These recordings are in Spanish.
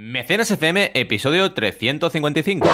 Mecenas FM, episodio 355.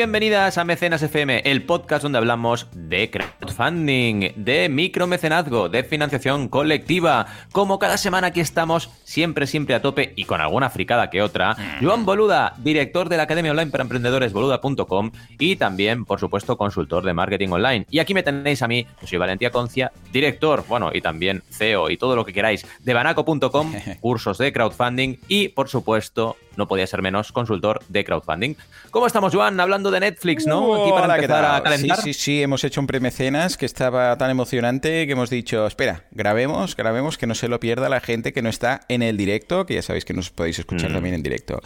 Bienvenidas a Mecenas FM, el podcast donde hablamos de crowdfunding, de micromecenazgo, de financiación colectiva. Como cada semana aquí estamos, siempre, siempre a tope y con alguna fricada que otra. Joan Boluda, director de la Academia Online para Emprendedores, boluda.com y también, por supuesto, consultor de marketing online. Y aquí me tenéis a mí, yo soy Valentía Concia, director, bueno, y también CEO y todo lo que queráis de banaco.com, cursos de crowdfunding y, por supuesto, no podía ser menos consultor de crowdfunding. ¿Cómo estamos, Joan? Hablando de Netflix, ¿no? Aquí para empezar a calentar. Sí, sí, sí, hemos hecho un que estaba tan emocionante que hemos dicho, espera, grabemos, grabemos, que no se lo pierda la gente que no está en el directo, que ya sabéis que nos podéis escuchar también en directo.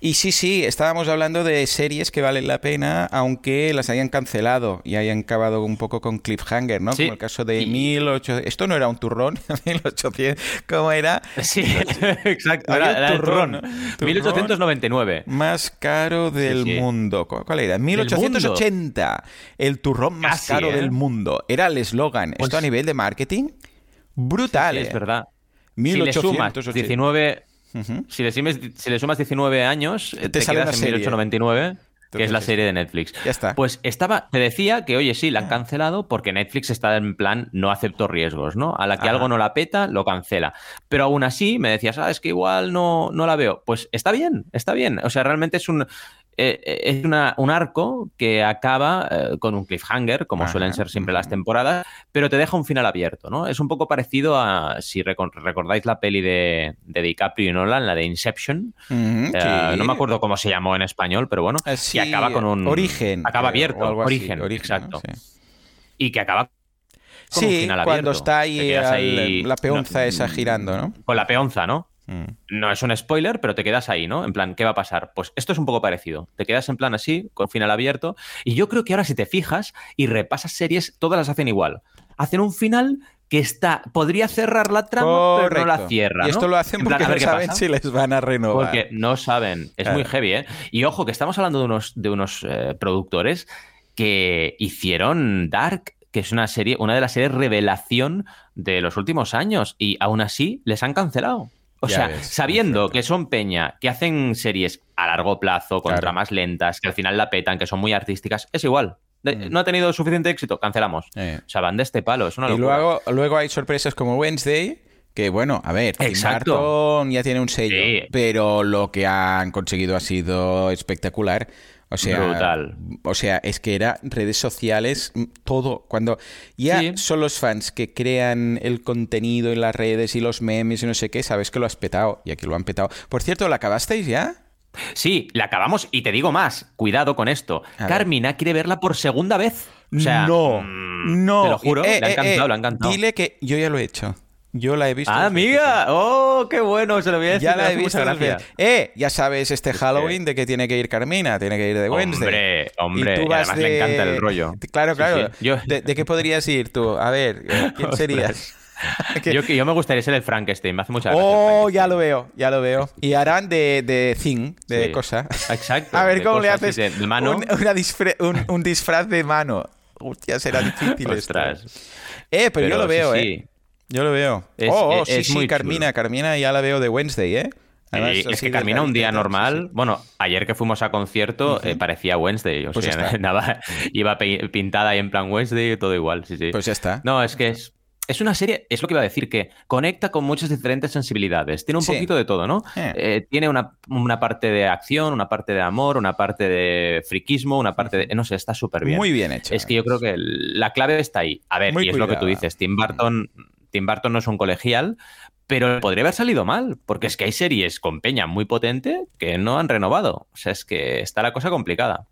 Y sí, sí, estábamos hablando de series que valen la pena, aunque las hayan cancelado y hayan acabado un poco con cliffhanger, ¿no? Como el caso de 1800... Esto no era un turrón, 1800... ¿Cómo era? Sí, exacto. Era, un turrón. 1899. Más caro del mundo. ¿Cuál era? 1880. El turrón más caro del ¿eh? Mundo. Era el eslogan. Esto a pues nivel de marketing, brutal. es ¿eh? verdad. 1819. si, le sumas, si, le sumas 19 años, te, te quedas en 1899 que es la serie de Netflix. Ya está. Pues estaba, te decía que, oye, sí, la han cancelado porque Netflix está en plan no acepto riesgos, ¿no? A la que algo no la peta, lo cancela. Pero aún así me decías, ah, es que igual no, no la veo. Pues está bien, está bien. O sea, realmente es un. Eh, eh, es un arco que acaba eh, con un cliffhanger, como suelen ser siempre las temporadas, pero te deja un final abierto, ¿no? Es un poco parecido a, si recordáis la peli de, DiCaprio y Nolan, la de Inception, no me acuerdo cómo se llamó en español, pero bueno, y acaba con un... Origen. Acaba abierto, origen, exacto. Y que acaba con un final abierto. cuando está ahí, la peonza esa girando, ¿no? Con la peonza, ¿no? Mm. No es un spoiler, pero te quedas ahí, ¿no? En plan, ¿qué va a pasar? Pues esto es un poco parecido. Te quedas en plan así, con final abierto. Y yo creo que ahora si te fijas y repasas series, todas las hacen igual. Hacen un final que está, podría cerrar la trama, pero no la cierra. Y esto lo hacen porque no saben si les van a renovar. Porque no saben. Es muy heavy, ¿eh? Y ojo, que estamos hablando de unos, de unos eh, productores que hicieron Dark que es una serie, una de las series revelación de los últimos años, y aún así les han cancelado. O sea, sabiendo que son Peña, que hacen series a largo plazo, con tramas lentas, que al final la petan, que son muy artísticas, es igual. Mm. No ha tenido suficiente éxito, cancelamos. O sea, van de este palo, es una locura. Y luego, luego hay sorpresas como Wednesday, que bueno, a ver, Exacto. ya tiene un sello, pero lo que han conseguido ha sido espectacular. O sea, o sea, es que era redes sociales, mm, todo. Cuando ya son los fans que crean el contenido en las redes y los memes y no sé qué, sabes que lo has petado. Y aquí lo han petado. Por cierto, ¿la acabasteis ya? Sí, la acabamos y te digo más, cuidado con esto. Carmina quiere verla por segunda vez. O sea, no, mm, no. Te lo juro, eh, le ha eh, encantado, le ha encantado. Dile que yo ya lo he hecho. Yo la he visto. ¡Ah, amiga! ¡Oh, qué bueno! Se lo voy a decir. Ya la he visto. Gracias. ¡Eh! Ya sabes este Halloween de que tiene que ir Carmina, tiene que ir de Wednesday. Hombre, hombre. Y tú vas de... le encanta el rollo. Claro, claro. ¿De, qué podrías ir tú? A ver, ¿quién serías? yo, yo, me gustaría ser el Frankenstein, me hace mucha gracia. Oh, ya lo veo, ya lo veo. Y harán de, de thing, de cosa. Exacto. A ver cómo le haces de mano. Un, un, disfraz de mano. Hostia, será difícil Ostras. Eh, pero, yo lo veo, ¿eh? Yo lo veo. oh, oh sí, sí, Carmina. Carmina ya la veo de Wednesday, ¿eh? es que Carmina un día normal. Bueno, ayer que fuimos a concierto eh, parecía Wednesday. O pues sea, nada, iba pintada ahí en plan Wednesday todo igual. Sí, sí. Pues ya está. No, es que es, es una serie, es lo que iba a decir, que conecta con muchas diferentes sensibilidades. Tiene un poquito de todo, ¿no? Eh. Eh, tiene una, parte de acción, una parte de amor, una parte de friquismo, una parte de. No sé, está súper bien. Muy bien hecho. Es que yo creo que la clave está ahí. A ver, y es lo que tú dices. Tim Burton Tim Burton no es un colegial, pero podría haber salido mal, porque es que hay series con peña muy potente que no han renovado. O sea, es que está la cosa complicada.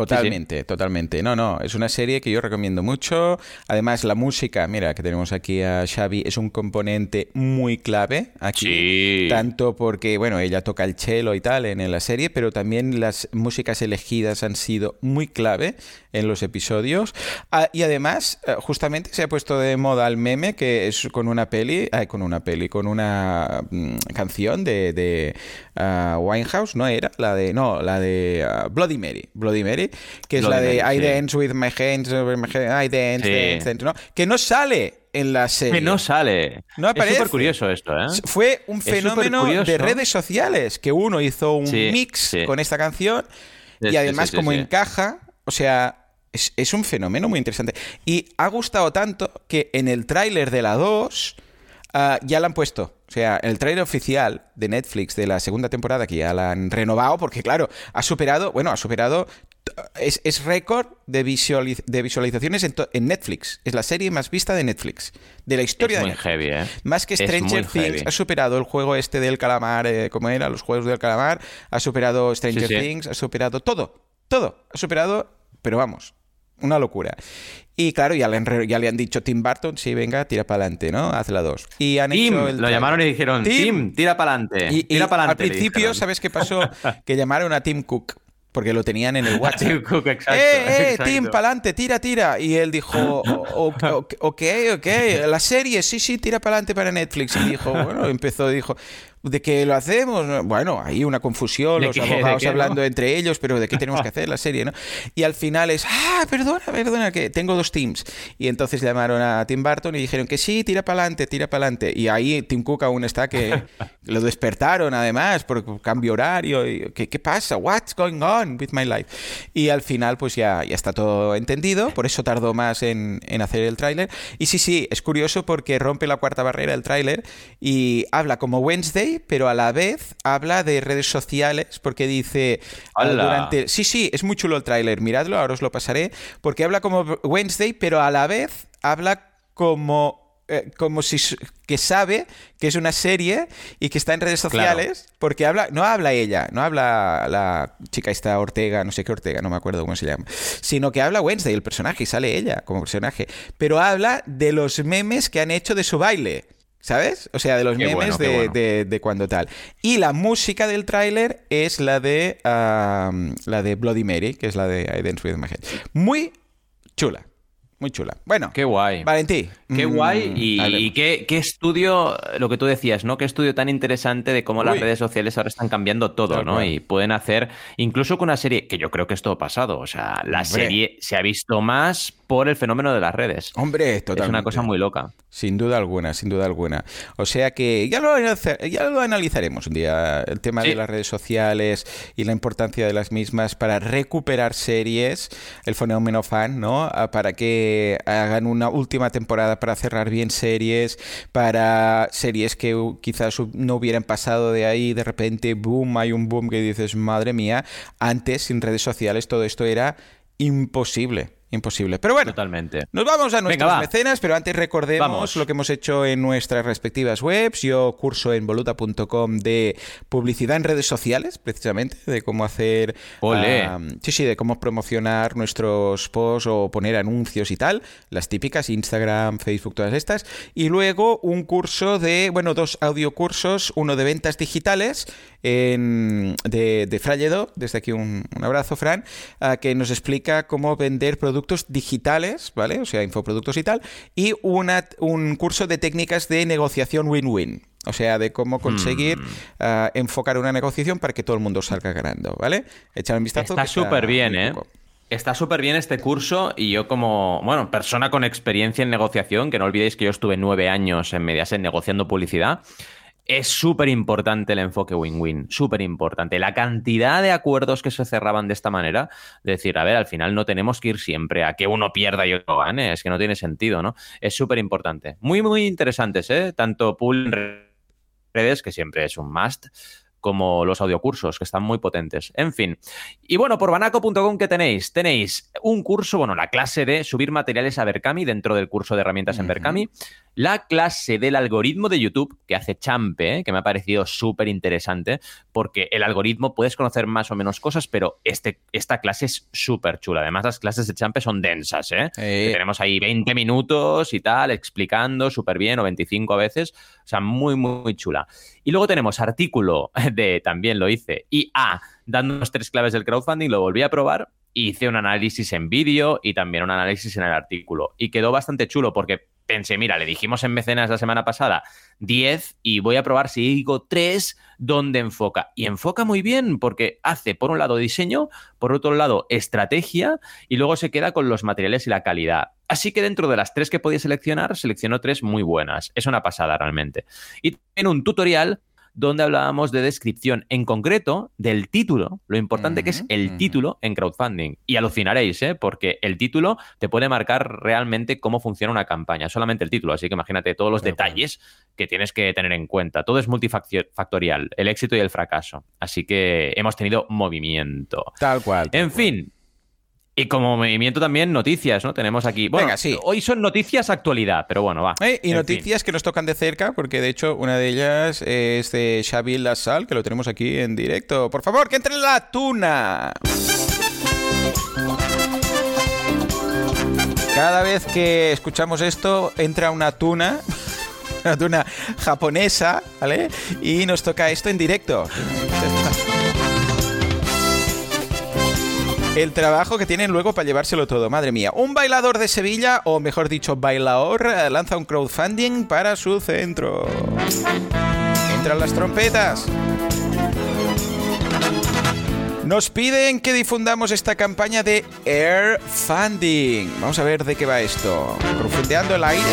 Totalmente, totalmente. No, no, es una serie que yo recomiendo mucho. Además, la música, mira, que tenemos aquí a Xavi, es un componente muy clave aquí. Tanto porque, bueno, ella toca el cello y tal en la serie, pero también las músicas elegidas han sido muy clave en los episodios. Ah, y además, eh, justamente se ha puesto de moda el meme que es con una peli, con una peli, con una mm, canción de, de ah, Winehouse, ¿no era? La de, no, la de ah, Bloody Mary. Bloody Mary, que es la de I dance with my hands, I dance, dance, ¿no? Que no sale en la serie. Que no sale. No aparece. Es súper curioso esto, ¿eh? Fue un fenómeno de redes sociales, que uno hizo un mix con esta canción y además como encaja, o sea, es, un fenómeno muy interesante. Y ha gustado tanto que en el tráiler de la 2 ah, ya la han puesto. O sea, el tráiler oficial de Netflix de la segunda temporada, que ya la han renovado, porque claro, ha superado, bueno, ha superado, es, récord de, de visualizaciones en, Netflix. Es la serie más vista de Netflix, de la historia de Netflix. Heavy, ¿eh? Más que Stranger Things, ha superado el juego este del calamar, eh, como era, los juegos del calamar, ha superado Stranger Things, ha superado todo, todo, ha superado, pero vamos, una locura. Y claro, ya le, ya le han dicho Tim Burton, sí, venga, tira para adelante, ¿no? Haz la dos. Y han hecho lo llamaron y dijeron, Tim, tira para adelante. Y, tira para Al principio, ¿sabes qué pasó? que llamaron a Tim Cook porque lo tenían en el WhatsApp. Tim Cook, exacto, ¡Eh, eh, Tim, pa'lante, tira, tira! Y él dijo, ok, ok, la serie, sí, sí, tira para adelante para Netflix. Y dijo, bueno, empezó, dijo, ¿De qué lo hacemos? Bueno, hay una confusión, los abogados hablando entre ellos, pero ¿de qué tenemos que hacer la serie? ¿no? Y al final es, ah, perdona, perdona, que tengo dos teams. Y entonces llamaron a Tim Burton y dijeron que sí, tira para adelante, tira para adelante. Y ahí Tim Cook aún está que lo despertaron además por cambio horario. Y, ¿qué, ¿Qué pasa? What's going on with my life? Y al final pues ya, ya está todo entendido, por eso tardó más en, en hacer el tráiler. Y sí, sí, es curioso porque rompe la cuarta barrera el tráiler y habla como Wednesday pero a la vez habla de redes sociales porque dice ah, durante sí sí es muy chulo el tráiler miradlo ahora os lo pasaré porque habla como Wednesday pero a la vez habla como eh, como si que sabe que es una serie y que está en redes sociales porque habla no habla ella no habla la chica esta Ortega no sé qué Ortega no me acuerdo cómo se llama sino que habla Wednesday el personaje y sale ella como personaje pero habla de los memes que han hecho de su baile ¿Sabes? O sea, de los memes de, cuando tal. Y la música del tráiler es la de la de Bloody Mary, que es la de I Dance With My Head. Muy chula. Muy chula. Bueno, qué guay. Valentí. Qué guay. Mm, y, qué, estudio, lo que tú decías, ¿no? Qué estudio tan interesante de cómo las redes sociales ahora están cambiando todo, ¿no? Y pueden hacer, incluso con una serie, que yo creo que es todo pasado. O sea, la serie se ha visto más por el fenómeno de las redes. Hombre, totalmente. Es una cosa muy loca. Sin duda alguna, sin duda alguna. O sea que ya lo, ya lo analizaremos un día, el tema de las redes sociales y la importancia de las mismas para recuperar series, el fenómeno fan, ¿no? Ah, para que hagan una última temporada para cerrar bien series, para series que quizás no hubieran pasado de ahí, de repente, boom, hay un boom que dices, madre mía, antes sin redes sociales todo esto era imposible imposible. Pero bueno, Totalmente. nos vamos a nuestras mecenas, pero antes recordemos lo que hemos hecho en nuestras respectivas webs. Yo curso en voluta.com de publicidad en redes sociales, precisamente, de cómo hacer... sí, sí, de cómo promocionar nuestros posts o poner anuncios y tal, las típicas, Instagram, Facebook, todas estas. Y luego un curso de, bueno, dos audiocursos, uno de ventas digitales en, de, de Frayedo, desde aquí un, abrazo, Fran, que nos explica cómo vender productos productos digitales, ¿vale? O sea, infoproductos y tal, y una, un curso de técnicas de negociación win-win. O sea, de cómo conseguir hmm. ah, enfocar una negociación para que todo el mundo salga ganando, ¿vale? Echar un vistazo. Está súper bien, ¿eh? Está súper bien este curso y yo como, bueno, persona con experiencia en negociación, que no olvidéis que yo estuve nueve años en Mediaset negociando publicidad, es súper importante el enfoque win-win, súper importante. La cantidad de acuerdos que se cerraban de esta manera, de decir, a ver, al final no tenemos que ir siempre a que uno pierda y otro gane, es que no tiene sentido, ¿no? Es súper importante. Muy, muy interesantes, ¿eh? Tanto pool en redes, que siempre es un must, como los audiocursos, que están muy potentes. En fin. Y bueno, por banaco.com, ¿qué tenéis? Tenéis un curso, bueno, la clase de subir materiales a Berkami dentro del curso de herramientas en Berkami la clase del algoritmo de YouTube que hace Champe, ¿eh? que me ha parecido súper interesante, porque el algoritmo puedes conocer más o menos cosas, pero este, esta clase es súper chula. Además, las clases de Champe son densas, ¿eh? tenemos ahí 20 minutos y tal, explicando súper bien, o 25 a veces. O sea, muy, muy, chula. Y luego tenemos artículo de, también lo hice, y A, dándonos tres claves del crowdfunding, lo volví a probar hice un análisis en vídeo y también un análisis en el artículo. Y quedó bastante chulo porque pensé, mira, le dijimos en mecenas la semana pasada 10 y voy a probar si digo 3 donde enfoca. Y enfoca muy bien porque hace, por un lado, diseño, por otro lado, estrategia y luego se queda con los materiales y la calidad. Así que dentro de las tres que podía seleccionar, seleccionó tres muy buenas. Es una pasada realmente. Y en un tutorial donde hablábamos de descripción, en concreto del título, lo importante que es el título en crowdfunding. Y alucinaréis, ¿eh? porque el título te puede marcar realmente cómo funciona una campaña, solamente el título, así que imagínate todos los detalles que tienes que tener en cuenta. Todo es multifactorial, el éxito y el fracaso. Así que hemos tenido movimiento. Tal cual. en fin, y como movimiento también noticias, ¿no? Tenemos aquí. Bueno, Venga, sí. hoy son noticias actualidad, pero bueno, va. Eh, y noticias que nos tocan de cerca, porque de hecho una de ellas es de Xavi Lasal, que lo tenemos aquí en directo. Por favor, que entre la tuna. Cada vez que escuchamos esto, entra una tuna. Una tuna japonesa, ¿vale? Y nos toca esto en directo. El trabajo que tienen luego para llevárselo todo, madre mía. Un bailador de Sevilla, o mejor dicho, bailador, eh, lanza un crowdfunding para su centro. Entran las trompetas. Nos piden que difundamos esta campaña de Air Funding. Vamos a ver de qué va esto. Profundeando el aire.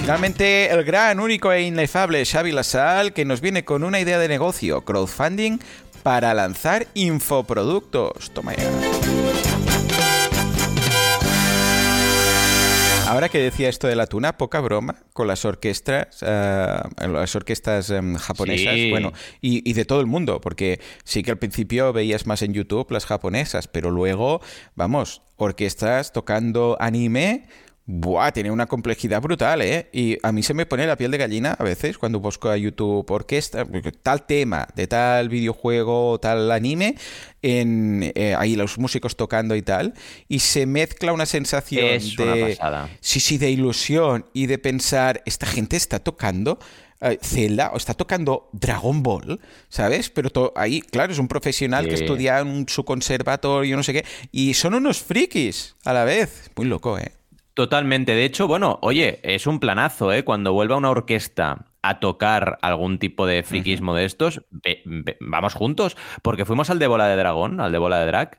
Finalmente, el gran, único e inefable Xavi Lasal, que nos viene con una idea de negocio, crowdfunding para lanzar infoproductos. Toma ya. Ahora que decía esto de la tuna, poca broma con las orquestas, eh, las orquestas em, japonesas, bueno, y, y, de todo el mundo, porque sí que al principio veías más en YouTube las japonesas, pero luego, vamos, orquestas tocando anime Buah, tiene una complejidad brutal, ¿eh? Y a mí se me pone la piel de gallina a veces cuando busco a YouTube orquesta, tal tema, de tal videojuego, tal anime, en eh, ahí los músicos tocando y tal, y se mezcla una sensación de sí, sí, de ilusión y de pensar, esta gente está tocando eh, Zelda o está tocando Dragon Ball, ¿sabes? Pero ahí, claro, es un profesional que estudia en su conservatorio, no sé qué, y son unos frikis a la vez. Muy loco, ¿eh? Totalmente. De hecho, bueno, oye, es un planazo, ¿eh? Cuando vuelva una orquesta a tocar algún tipo de friquismo de estos, vamos juntos, porque fuimos al de Bola de Dragón, al de Bola de Drag,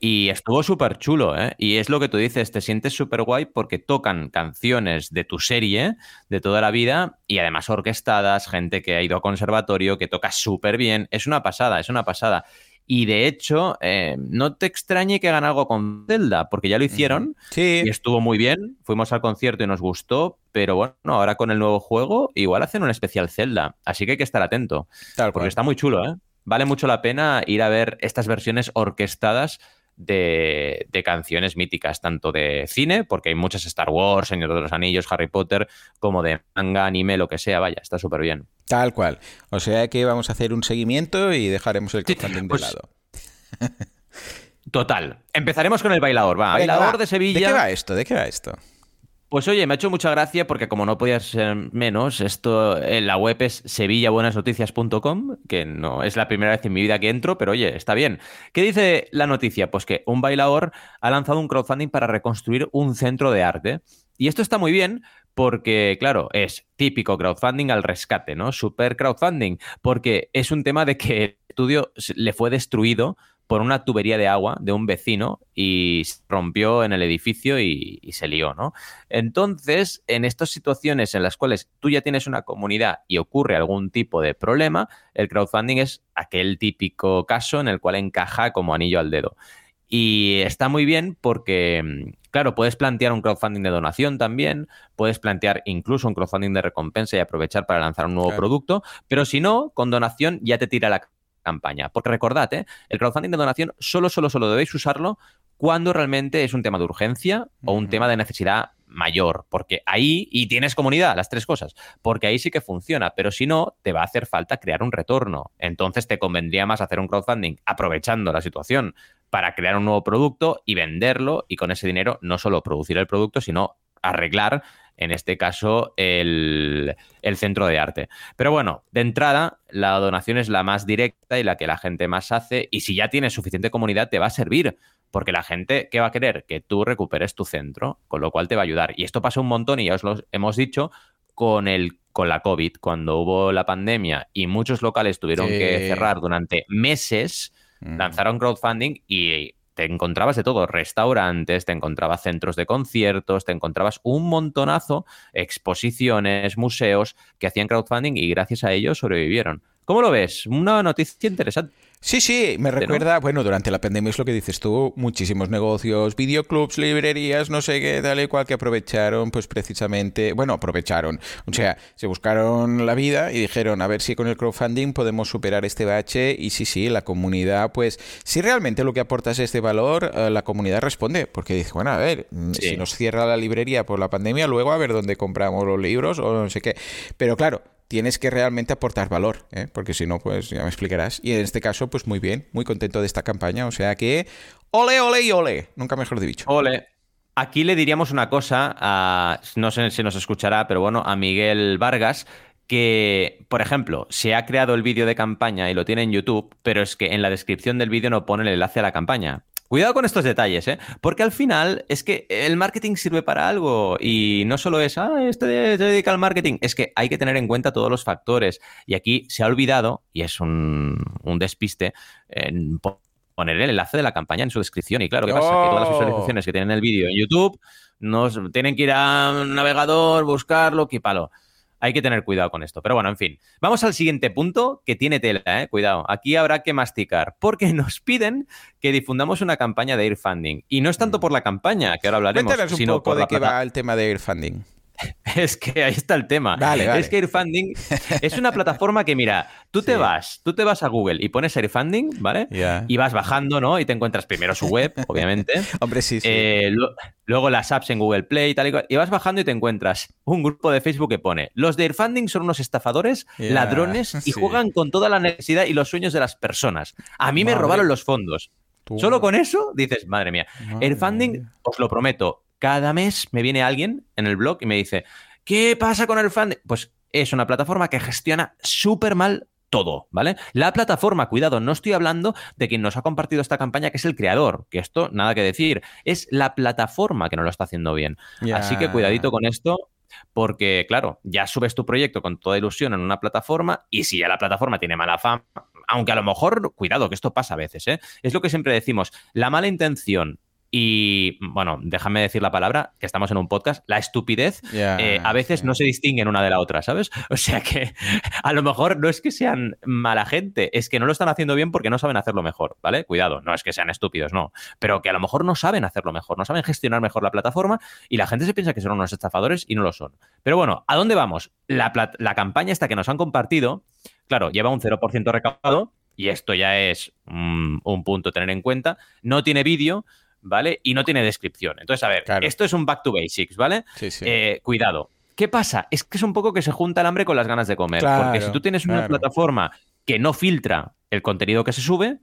y estuvo súper chulo, ¿eh? Y es lo que tú dices, te sientes súper guay porque tocan canciones de tu serie, de toda la vida, y además orquestadas, gente que ha ido a conservatorio, que toca súper bien, es una pasada, es una pasada. Y de hecho, eh, no te extrañe que hagan algo con Zelda, porque ya lo hicieron sí. y estuvo muy bien. Fuimos al concierto y nos gustó, pero bueno, ahora con el nuevo juego, igual hacen un especial Zelda. Así que hay que estar atento. porque está muy chulo, ¿eh? Vale mucho la pena ir a ver estas versiones orquestadas de, canciones míticas, tanto de cine, porque hay muchas Star Wars, Señor de los Anillos, Harry Potter, como de manga, anime, lo que sea, vaya, está súper bien. Tal cual. O sea que vamos a hacer un seguimiento y dejaremos el de pues lado. Total. Empezaremos con el bailador. Va, bailador de Sevilla. ¿De qué va esto? ¿De qué va esto? Pues oye, me ha hecho mucha gracia porque como no podía ser menos, esto en la web es sevillabuenasnoticias.com, que no es la primera vez en mi vida que entro, pero oye, está bien. ¿Qué dice la noticia? Pues que un bailador ha lanzado un crowdfunding para reconstruir un centro de arte. Y esto está muy bien porque, claro, es típico crowdfunding al rescate, ¿no? Super crowdfunding, porque es un tema de que el estudio le fue destruido por una tubería de agua de un vecino y se rompió en el edificio y, se lió, ¿no? Entonces, en estas situaciones en las cuales tú ya tienes una comunidad y ocurre algún tipo de problema, el crowdfunding es aquel típico caso en el cual encaja como anillo al dedo. Y está muy bien porque mm, Claro, puedes plantear un crowdfunding de donación también, puedes plantear incluso un crowdfunding de recompensa y aprovechar para lanzar un nuevo producto, pero si no, con donación ya te tira la campaña. Porque recordad, ¿eh? el crowdfunding de donación solo, solo, solo debéis usarlo cuando realmente es un tema de urgencia o un tema de necesidad mayor, porque ahí, y tienes comunidad, las tres cosas, porque ahí sí que funciona, pero si no, te va a hacer falta crear un retorno. Entonces te convendría más hacer un crowdfunding aprovechando la situación para crear un nuevo producto y venderlo y con ese dinero no solo producir el producto, sino arreglar, en este caso, el, el, centro de arte. Pero bueno, de entrada, la donación es la más directa y la que la gente más hace y si ya tienes suficiente comunidad te va a servir porque la gente, ¿qué va a querer? Que tú recuperes tu centro, con lo cual te va a ayudar. Y esto pasó un montón, y ya os lo hemos dicho, con, el, con la COVID, cuando hubo la pandemia y muchos locales tuvieron que cerrar durante meses, mm. lanzaron crowdfunding y te encontrabas de todo, restaurantes, te encontrabas centros de conciertos, te encontrabas un montonazo, exposiciones, museos que hacían crowdfunding y gracias a ello sobrevivieron. ¿Cómo lo ves? Una noticia interesante. Sí, sí, me recuerda, bueno, durante la pandemia es lo que dices tú, muchísimos negocios, videoclubs, librerías, no sé qué, tal y cual, que aprovecharon, pues precisamente, bueno, aprovecharon, o sea, se buscaron la vida y dijeron, a ver si con el crowdfunding podemos superar este bache y sí, sí, la comunidad, pues, si realmente lo que aportas es este valor, eh, la comunidad responde, porque dice, bueno, a ver, mm, si nos cierra la librería por la pandemia, luego a ver dónde compramos los libros o no sé qué, pero claro, tienes que realmente aportar valor, ¿eh? porque si no, pues ya me explicarás. Y en este caso, pues muy bien, muy contento de esta campaña. O sea que, ole, ole y ole, nunca mejor dicho. Ole. Aquí le diríamos una cosa, a, no sé si nos escuchará, pero bueno, a Miguel Vargas, que, por ejemplo, se ha creado el vídeo de campaña y lo tiene en YouTube, pero es que en la descripción del vídeo no pone el enlace a la campaña. Cuidado con estos detalles, ¿eh? Porque al final es que el marketing sirve para algo y no solo es, ah, este se dedica al marketing, es que hay que tener en cuenta todos los factores. Y aquí se ha olvidado, y es un, despiste, en poner el enlace de la campaña en su descripción. Y claro, ¿qué pasa? Que todas las visualizaciones que tienen el vídeo en YouTube nos tienen que ir a un navegador, buscarlo, palo hay que tener cuidado con esto. Pero bueno, en fin. Vamos al siguiente punto que tiene tela, ¿eh? Cuidado. Aquí habrá que masticar. Porque nos piden que difundamos una campaña de Airfunding. Y no es tanto mm. por la campaña, que ahora hablaremos, un sino poco por de qué va el tema de Airfunding. Es que ahí está el tema. Es que Airfunding es una plataforma que, mira, tú te vas, tú te vas a Google y pones Airfunding, ¿vale? Y vas bajando, ¿no? Y te encuentras primero su web, obviamente. Hombre, sí, sí. Eh, luego las apps en Google Play y tal y cual. Y vas bajando y te encuentras un grupo de Facebook que pone: Los de Airfunding son unos estafadores, ladrones y juegan con toda la necesidad y los sueños de las personas. A mí me robaron los fondos. Solo con eso dices, madre mía. Airfunding, os lo prometo, cada mes me viene alguien en el blog y me dice, ¿qué pasa con el fan? Pues es una plataforma que gestiona súper mal todo, ¿vale? La plataforma, cuidado, no estoy hablando de quien nos ha compartido esta campaña, que es el creador, que esto nada que decir, es la plataforma que no lo está haciendo bien. Así que cuidadito con esto, porque claro, ya subes tu proyecto con toda ilusión en una plataforma y si ya la plataforma tiene mala fama, aunque a lo mejor, cuidado, que esto pasa a veces, ¿eh? Es lo que siempre decimos, la mala intención y bueno, déjame decir la palabra, que estamos en un podcast, la estupidez eh, a veces no se distinguen una de la otra, ¿sabes? O sea que a lo mejor no es que sean mala gente, es que no lo están haciendo bien porque no saben hacerlo mejor, ¿vale? Cuidado, no es que sean estúpidos, no, pero que a lo mejor no saben hacerlo mejor, no saben gestionar mejor la plataforma y la gente se piensa que son unos estafadores y no lo son. Pero bueno, ¿a dónde vamos? La, campaña esta que nos han compartido, claro, lleva un 0% recaudado y esto ya es un punto a tener en cuenta, no tiene vídeo, ¿vale? Y no tiene descripción. Entonces, a ver, esto es un back to basics, ¿vale? Sí, sí. Eh, cuidado. ¿Qué pasa? Es que es un poco que se junta el hambre con las ganas de comer. porque si tú tienes una plataforma que no filtra el contenido que se sube,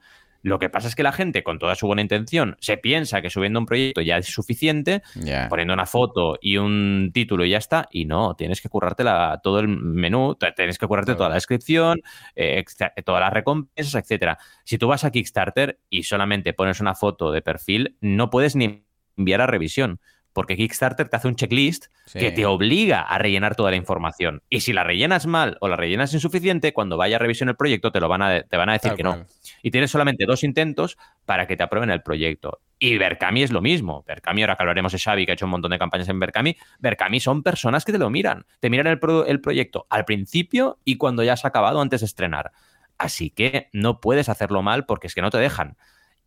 lo que pasa es que la gente, con toda su buena intención, se piensa que subiendo un proyecto ya es suficiente, poniendo una foto y un título y ya está, y no, tienes que currarte todo el menú, tienes que currarte toda la descripción, eh, todas las recompensas, etcétera. Si tú vas a Kickstarter y solamente pones una foto de perfil, no puedes ni enviar a revisión porque Kickstarter te hace un checklist que te obliga a rellenar toda la información. Y si la rellenas mal o la rellenas insuficiente, cuando vaya a revisión el proyecto te, lo van a, te van a decir que no. Y tienes solamente dos intentos para que te aprueben el proyecto. Y Berkami es lo mismo. Berkami, ahora que hablaremos de Xavi, que ha hecho un montón de campañas en Berkami, Berkami son personas que te lo miran. Te miran el, el proyecto al principio y cuando ya has acabado antes de estrenar. Así que no puedes hacerlo mal porque es que no te dejan.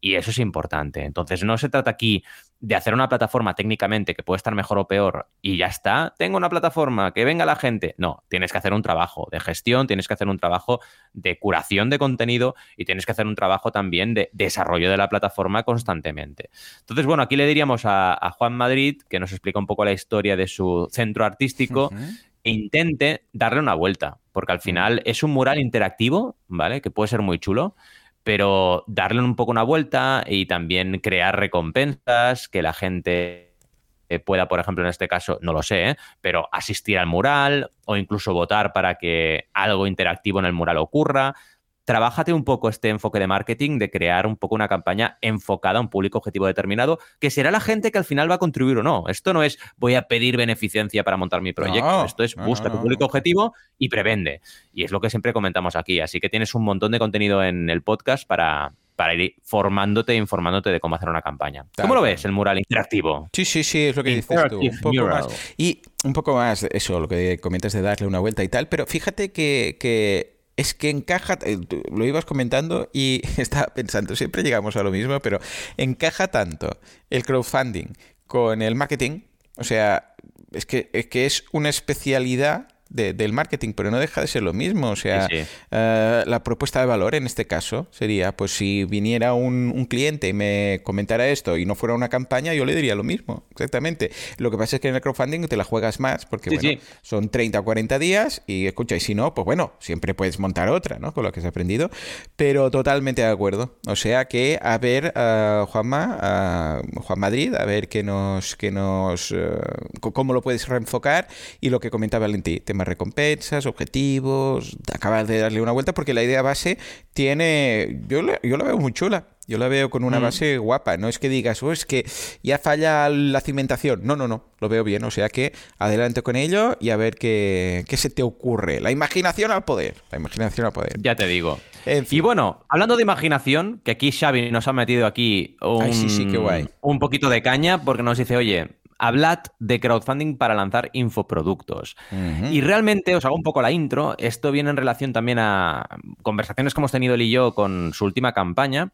Y eso es importante. Entonces, no se trata aquí de hacer una plataforma técnicamente que puede estar mejor o peor y ya está. Tengo una plataforma, que venga la gente. No, tienes que hacer un trabajo de gestión, tienes que hacer un trabajo de curación de contenido y tienes que hacer un trabajo también de desarrollo de la plataforma constantemente. Entonces, bueno, aquí le diríamos a, Juan Madrid, que nos explica un poco la historia de su centro artístico. e intente darle una vuelta, porque al final es un mural interactivo, ¿vale? Que puede ser muy chulo, pero darle un poco una vuelta y también crear recompensas, que la gente eh, pueda, por ejemplo, en este caso, no lo sé, ¿eh? pero asistir al mural o incluso votar para que algo interactivo en el mural ocurra trabájate un poco este enfoque de marketing, de crear un poco una campaña enfocada a un público objetivo determinado, que será la gente que al final va a contribuir o no. Esto no es voy a pedir beneficencia para montar mi proyecto. Esto es busca tu público objetivo y prevende. Y es lo que siempre comentamos aquí. Así que tienes un montón de contenido en el podcast para, para ir formándote e informándote de cómo hacer una campaña. ¿Cómo lo ves el mural interactivo? Sí, sí, sí, es lo que dices tú. Un poco más. Y un poco más, eso, lo que comentas de darle una vuelta y tal, pero fíjate que, que es que encaja, eh, lo ibas comentando y estaba pensando, siempre llegamos a lo mismo, pero encaja tanto el crowdfunding con el marketing, o sea, es que es, que es una especialidad del marketing, pero no deja de ser lo mismo. O sea, eh, la propuesta de valor en este caso sería, pues si viniera un, cliente y me comentara esto y no fuera una campaña, yo le diría lo mismo, exactamente. Lo que pasa es que en el crowdfunding te la juegas más, porque bueno, son 30 o 40 días y escucha, y si no, pues bueno, siempre puedes montar otra, ¿no? Con lo que has aprendido, pero totalmente de acuerdo. O sea que, a ver, uh, Juanma, Juan Madrid, a ver qué nos, qué nos, cómo lo puedes reenfocar y lo que comentaba Valentín, recompensas, objetivos, acabas de darle una vuelta porque la idea base tiene, yo, yo la veo muy chula. Yo la veo con una mm. base guapa. No es que digas, oh, es que ya falla la cimentación. No, no, no. Lo veo bien. O sea que adelante con ello y a ver qué, qué se te ocurre. La imaginación al poder. La imaginación al poder. Ya te digo. Y bueno, hablando de imaginación, que aquí Xavi nos ha metido aquí un, un poquito de caña porque nos dice, oye, hablad de crowdfunding para lanzar infoproductos. Y realmente, os hago un poco la intro, esto viene en relación también a conversaciones que hemos tenido él y yo con su última campaña.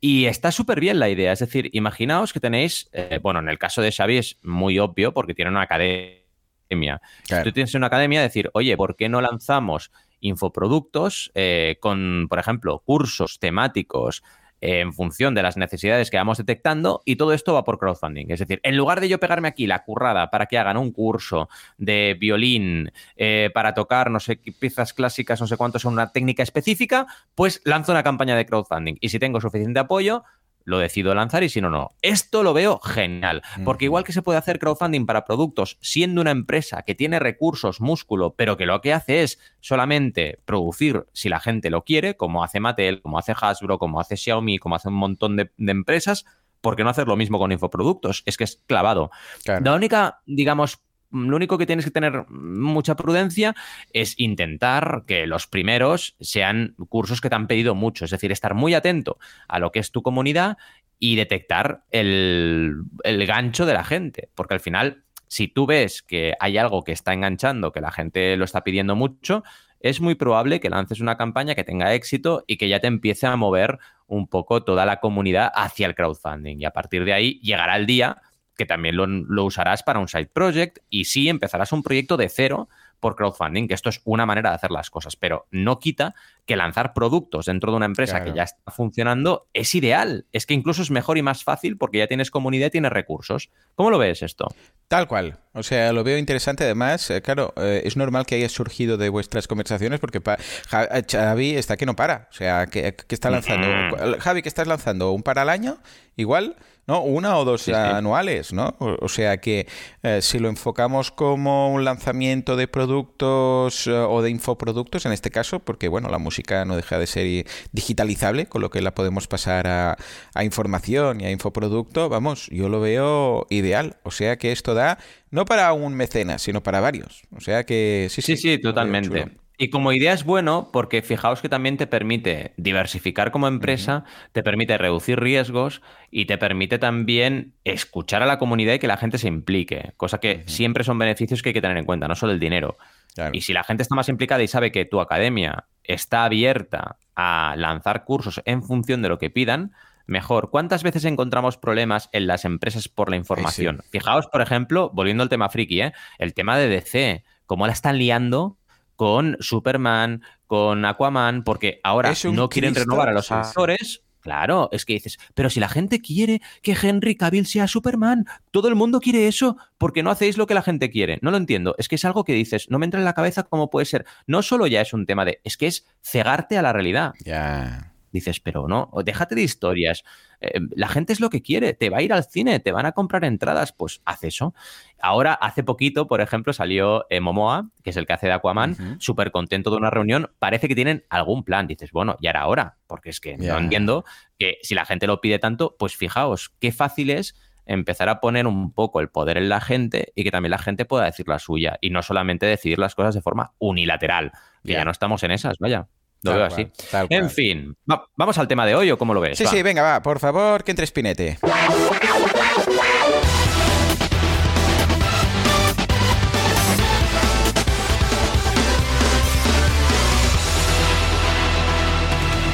Y está súper bien la idea, es decir, imaginaos que tenéis, eh, bueno, en el caso de Xavi es muy obvio porque tiene una academia. Si tú tienes una academia, decir, oye, ¿por qué no lanzamos infoproductos eh, con, por ejemplo, cursos temáticos en función de las necesidades que vamos detectando y todo esto va por crowdfunding. Es decir, en lugar de yo pegarme aquí la currada para que hagan un curso de violín eh, para tocar no sé piezas clásicas, no sé cuántos son una técnica específica, pues lanzo una campaña de crowdfunding y si tengo suficiente apoyo, lo decido lanzar y si no, no. Esto lo veo genial, porque igual que se puede hacer crowdfunding para productos siendo una empresa que tiene recursos, músculo, pero que lo que hace es solamente producir si la gente lo quiere, como hace Mattel, como hace Hasbro, como hace Xiaomi, como hace un montón de, empresas, ¿por qué no hacer lo mismo con infoproductos? Es que es clavado. La única, digamos, lo único que tienes que tener mucha prudencia es intentar que los primeros sean cursos que te han pedido mucho, es decir, estar muy atento a lo que es tu comunidad y detectar el, gancho de la gente, porque al final, si tú ves que hay algo que está enganchando, que la gente lo está pidiendo mucho, es muy probable que lances una campaña que tenga éxito y que ya te empiece a mover un poco toda la comunidad hacia el crowdfunding. Y a partir de ahí llegará el día que también lo, usarás para un side project y sí empezarás un proyecto de cero por crowdfunding, que esto es una manera de hacer las cosas, pero no quita que lanzar productos dentro de una empresa que ya está funcionando es ideal. Es que incluso es mejor y más fácil porque ya tienes comunidad y tienes recursos. ¿Cómo lo ves esto? Tal cual. O sea, lo veo interesante. Además, eh, claro, eh, es normal que haya surgido de vuestras conversaciones porque Javi está que no para. O sea, que, está lanzando. Javi, ¿qué estás lanzando? ¿Un para al año? Igual. ¿no? Una o dos anuales, ¿no? O, sea que eh, si lo enfocamos como un lanzamiento de productos eh, o de infoproductos, en este caso, porque bueno, la música no deja de ser digitalizable, con lo que la podemos pasar a, a información y a infoproducto, vamos, yo lo veo ideal. O sea que esto da no para un mecenas, sino para varios. O sea que sí, sí, sí, totalmente. Y como idea es bueno porque fijaos que también te permite diversificar como empresa, te permite reducir riesgos y te permite también escuchar a la comunidad y que la gente se implique, cosa que siempre son beneficios que hay que tener en cuenta, no solo el dinero. Y si la gente está más implicada y sabe que tu academia está abierta a lanzar cursos en función de lo que pidan, mejor. ¿Cuántas veces encontramos problemas en las empresas por la información? Fijaos, por ejemplo, volviendo al tema friki, ¿eh? el tema de DC, cómo la están liando con Superman, con Aquaman, porque ahora no quieren renovar a los actores. Claro, es que dices, pero si la gente quiere que Henry Cavill sea Superman, todo el mundo quiere eso, porque no hacéis lo que la gente quiere. No lo entiendo. Es que es algo que dices, no me entra en la cabeza cómo puede ser. No solo ya es un tema de, es que es cegarte a la realidad. Ya dices, pero no, déjate de historias. Eh, la gente es lo que quiere, te va a ir al cine, te van a comprar entradas, pues haz eso. Ahora, hace poquito, por ejemplo, salió eh, Momoa, que es el que hace de Aquaman, súper contento de una reunión. Parece que tienen algún plan. Dices, bueno, ya era hora, porque es que no entiendo que si la gente lo pide tanto, pues fijaos, qué fácil es empezar a poner un poco el poder en la gente y que también la gente pueda decir la suya y no solamente decidir las cosas de forma unilateral, que ya no estamos en esas, vaya. Lo veo así. en fin, vamos al tema de hoy o cómo lo ves. Sí, sí, venga, va, por favor, que entre Spinete.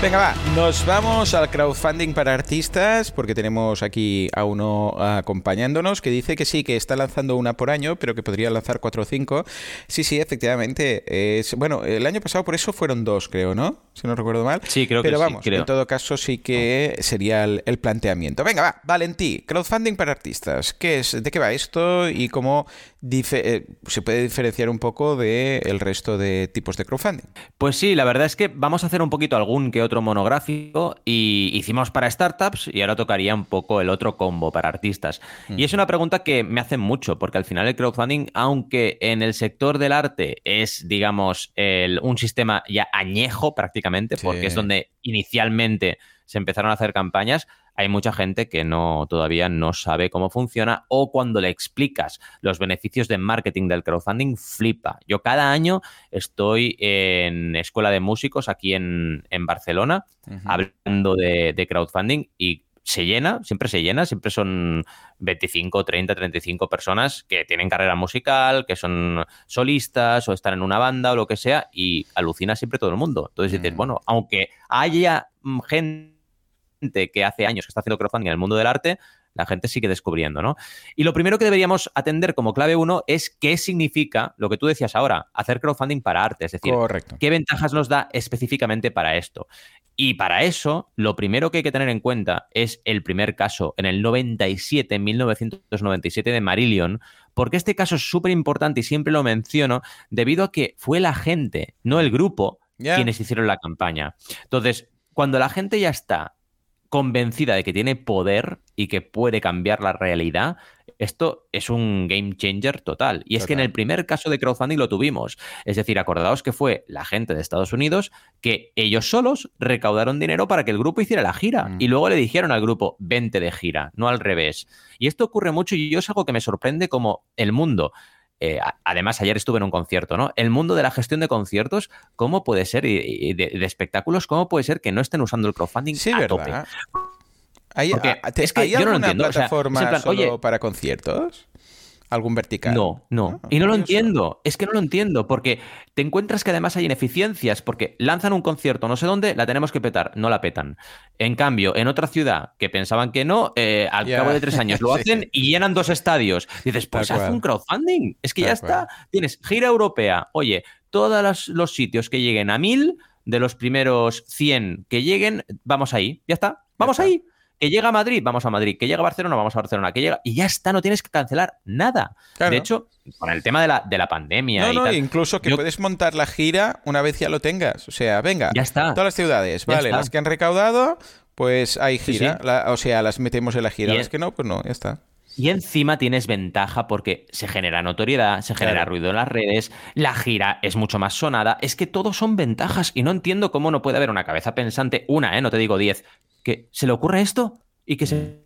Venga, va, nos vamos al crowdfunding para artistas porque tenemos aquí a uno acompañándonos que dice que sí, que está lanzando una por año, pero que podría lanzar cuatro o cinco. Sí, sí, efectivamente. Es, bueno, el año pasado por eso fueron dos, creo, ¿no? Si no recuerdo mal. Sí, creo que sí. Pero vamos, en todo caso sí que sería el, planteamiento. Venga, va, Valentí, crowdfunding para artistas. ¿Qué es? ¿De qué va esto? ¿Y cómo eh, se puede diferenciar un poco del resto de tipos de crowdfunding? Pues sí, la verdad es que vamos a hacer un poquito algún que otro monográfico y hicimos para startups y ahora tocaría un poco el otro combo para artistas. Y es una pregunta que me hacen mucho, porque al final el crowdfunding, aunque en el sector del arte es, digamos, un sistema ya añejo prácticamente, porque es donde inicialmente se empezaron a hacer campañas, hay mucha gente que no todavía no sabe cómo funciona o cuando le explicas los beneficios de marketing del crowdfunding flipa. Yo cada año estoy en escuela de músicos aquí en, Barcelona hablando de, crowdfunding y se llena, siempre se llena, siempre son 25, 30, 35 personas que tienen carrera musical, que son solistas o están en una banda o lo que sea y alucina siempre todo el mundo. Entonces dices, mm. bueno, aunque haya gente que hace años que está haciendo crowdfunding en el mundo del arte, la gente sigue descubriendo, ¿no? Y lo primero que deberíamos atender como clave uno es qué significa lo que tú decías ahora, hacer crowdfunding para arte, es decir, qué ventajas nos da específicamente para esto. Y para eso, lo primero que hay que tener en cuenta es el primer caso en el 97, en 1997 de Marillion, porque este caso es súper importante y siempre lo menciono debido a que fue la gente, no el grupo, quienes hicieron la campaña. Entonces, cuando la gente ya está convencida de que tiene poder y que puede cambiar la realidad, esto es un game changer total. Y es que en el primer caso de crowdfunding lo tuvimos. Es decir, acordaos que fue la gente de Estados Unidos que ellos solos recaudaron dinero para que el grupo hiciera la gira. Mm. Y luego le dijeron al grupo, vente de gira, no al revés. Y esto ocurre mucho y yo es algo que me sorprende como el mundo eh, además, ayer estuve en un concierto, ¿no? El mundo de la gestión de conciertos, ¿cómo puede ser? Y de, espectáculos, ¿cómo puede ser que no estén usando el crowdfunding sí, a ¿verdad? ¿Hay, es que yo no entiendo. plataforma solo para conciertos? Algún vertical. No, no. Ah, y no lo entiendo. Es que no lo entiendo, porque te encuentras que además hay ineficiencias, porque lanzan un concierto no sé dónde, la tenemos que petar, no la petan. En cambio, en otra ciudad que pensaban que no, eh, al cabo de tres años lo hacen y llenan dos estadios. dices, pues haz un crowdfunding. Es que ya está. Tienes gira europea. Oye, todos los sitios que lleguen a mil, de los primeros 100 que lleguen, vamos ahí. Ya está. Vamos ahí. Que llega a Madrid, vamos a Madrid. Que llega a Barcelona, vamos a Barcelona. Que llega. Y ya está, no tienes que cancelar nada. De hecho, con el tema de la, de la pandemia. No, no, incluso que puedes montar la gira una vez ya lo tengas. O sea, venga. Ya está. Todas las ciudades, vale. Las que han recaudado, pues hay gira. o sea, las metemos en la gira. Las que no, pues no, ya está. Y encima tienes ventaja porque se genera notoriedad, se genera ruido en las redes, la gira es mucho más sonada. Es que todos son ventajas y no entiendo cómo no puede haber una cabeza pensante, una, ¿eh? no te digo diez, que se le ocurra esto y que se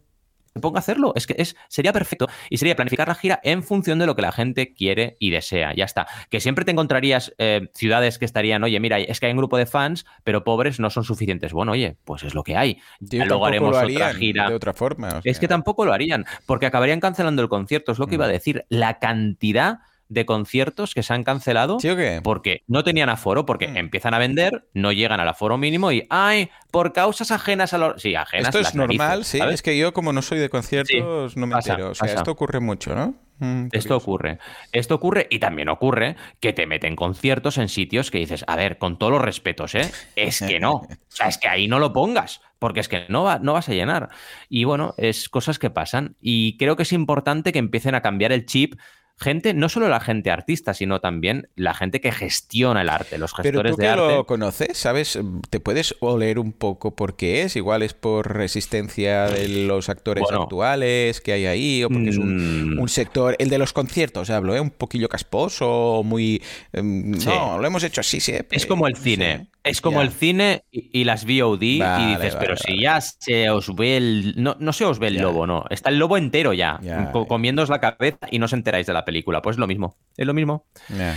ponga a hacerlo. Es que es, sería perfecto. Y sería planificar la gira en función de lo que la gente quiere y desea. Ya está. Que siempre te encontrarías eh, ciudades que estarían, oye, mira, es que hay un grupo de fans, pero pobres no son suficientes. Bueno, oye, pues es lo que hay. Luego haremos otra gira. De otra forma. Es que tampoco lo harían, porque acabarían cancelando el concierto. Es lo que iba a mm. decir. La cantidad de conciertos que se han cancelado porque no tenían aforo, porque mm. empiezan a vender, no llegan al aforo mínimo y, ay, por causas ajenas a los... Sí, ajenas Esto es normal, sí. Es que yo como no soy de conciertos no me entero. O sea, esto ocurre mucho, ¿no? Mm, esto ocurre. Esto ocurre y también ocurre que te meten conciertos en sitios que dices, a ver, con todos los respetos, ¿eh? Es que no. O sea, es que ahí no lo pongas, porque es que no, va, no vas a llenar. Y bueno, es cosas que pasan. Y creo que es importante que empiecen a cambiar el chip gente, no solo la gente artista, sino también la gente que gestiona el arte, los gestores Pero tú de que lo conoces, ¿sabes? ¿Te puedes oler un poco por qué es? Igual es por resistencia de los actores actuales que hay ahí, o porque es un, mm. sector, el de los conciertos, hablo, ¿eh? Un poquillo casposo, muy... Em, no, lo hemos hecho así, sí. Es como el cine. Es como el cine y, las VOD y dices, pero si ya se os ve el... No, no se os ve el lobo, no. Está el lobo entero ya, comiéndoos la cabeza y no os enteráis de la película. Pues es lo mismo, es lo mismo.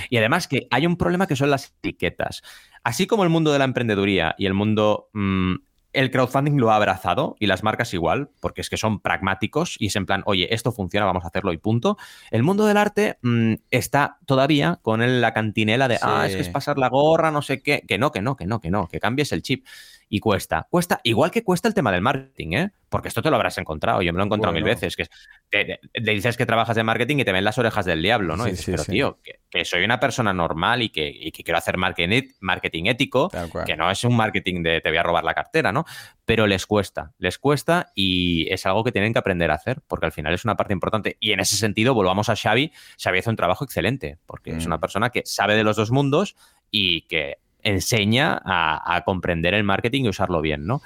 Y además que hay un problema que son las etiquetas. Así como el mundo de la emprendeduría y el mundo mm, el crowdfunding lo ha abrazado y las marcas igual, porque es que son pragmáticos y es en plan, oye, esto funciona, vamos a hacerlo y punto. El mundo del arte mm, está todavía con la cantinela de, ah, es que es pasar la gorra, no sé qué, que no, que no, que no, que no, que cambies el chip y cuesta. Cuesta, igual que cuesta el tema del marketing, ¿eh? Porque esto te lo habrás encontrado, yo me lo he encontrado mil veces, que te, dices que trabajas de marketing y te ven las orejas del diablo, ¿no? y dices, pero tío, que, soy una persona normal y que, quiero hacer marketing, marketing ético, que no es un marketing de te voy a robar la cartera, ¿no? Pero les cuesta, les cuesta y es algo que tienen que aprender a hacer, porque al final es una parte importante. Y en ese sentido, volvamos a Xavi, Xavi hace un trabajo excelente, porque es mm. una persona que sabe de los dos mundos y que enseña a, comprender el marketing y usarlo bien, ¿no?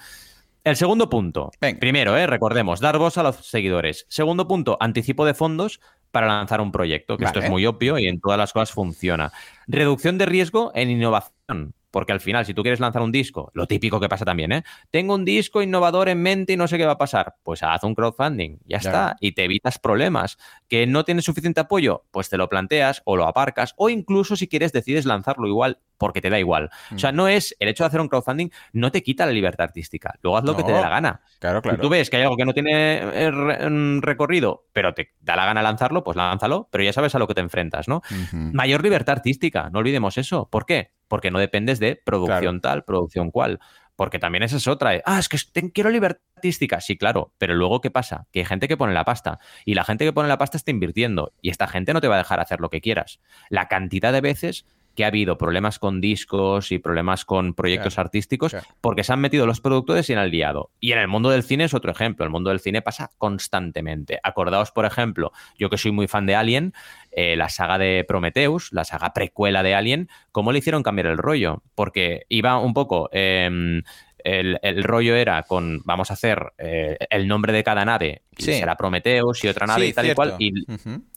El segundo punto. Primero, eh, recordemos, dar voz a los seguidores. Segundo punto, anticipo de fondos para lanzar un proyecto, que esto es muy obvio y en todas las cosas funciona. Reducción de riesgo en innovación. Porque al final, si tú quieres lanzar un disco, lo típico que pasa también, ¿eh? Tengo un disco innovador en mente y no sé qué va a pasar. Pues haz un crowdfunding, ya está, y te evitas problemas. ¿Que no tienes suficiente apoyo? Pues te lo planteas o lo aparcas, o incluso si quieres decides lanzarlo igual porque te da igual. O sea, mm. no es el hecho de hacer un crowdfunding, no te quita la libertad artística. Luego haz lo que te dé la gana. Claro, claro. tú ves que hay algo que no tiene eh, mm, recorrido, pero te da la gana lanzarlo, pues lánzalo, pero ya sabes a lo que te enfrentas, ¿no? Mayor libertad artística, no olvidemos eso. ¿Por qué? Porque no dependes de producción tal, producción cual. Porque también esa es otra. Ah, es que quiero libertad artística. Sí, claro. Pero luego, ¿qué pasa? Que hay gente que pone la pasta. Y la gente que pone la pasta está invirtiendo. Y esta gente no te va a dejar hacer lo que quieras. La cantidad de veces que ha habido problemas con discos y problemas con proyectos artísticos porque se han metido los productores y han liado. Y en el mundo del cine es otro ejemplo. El mundo del cine pasa constantemente. Acordaos, por ejemplo, yo que soy muy fan de Alien, eh, la saga de Prometheus, la saga precuela de Alien, ¿cómo le hicieron cambiar el rollo? Porque iba un poco... Em, el, rollo era con, vamos a hacer eh, el nombre de cada nave, y será Prometheus y otra nave y tal y cual, y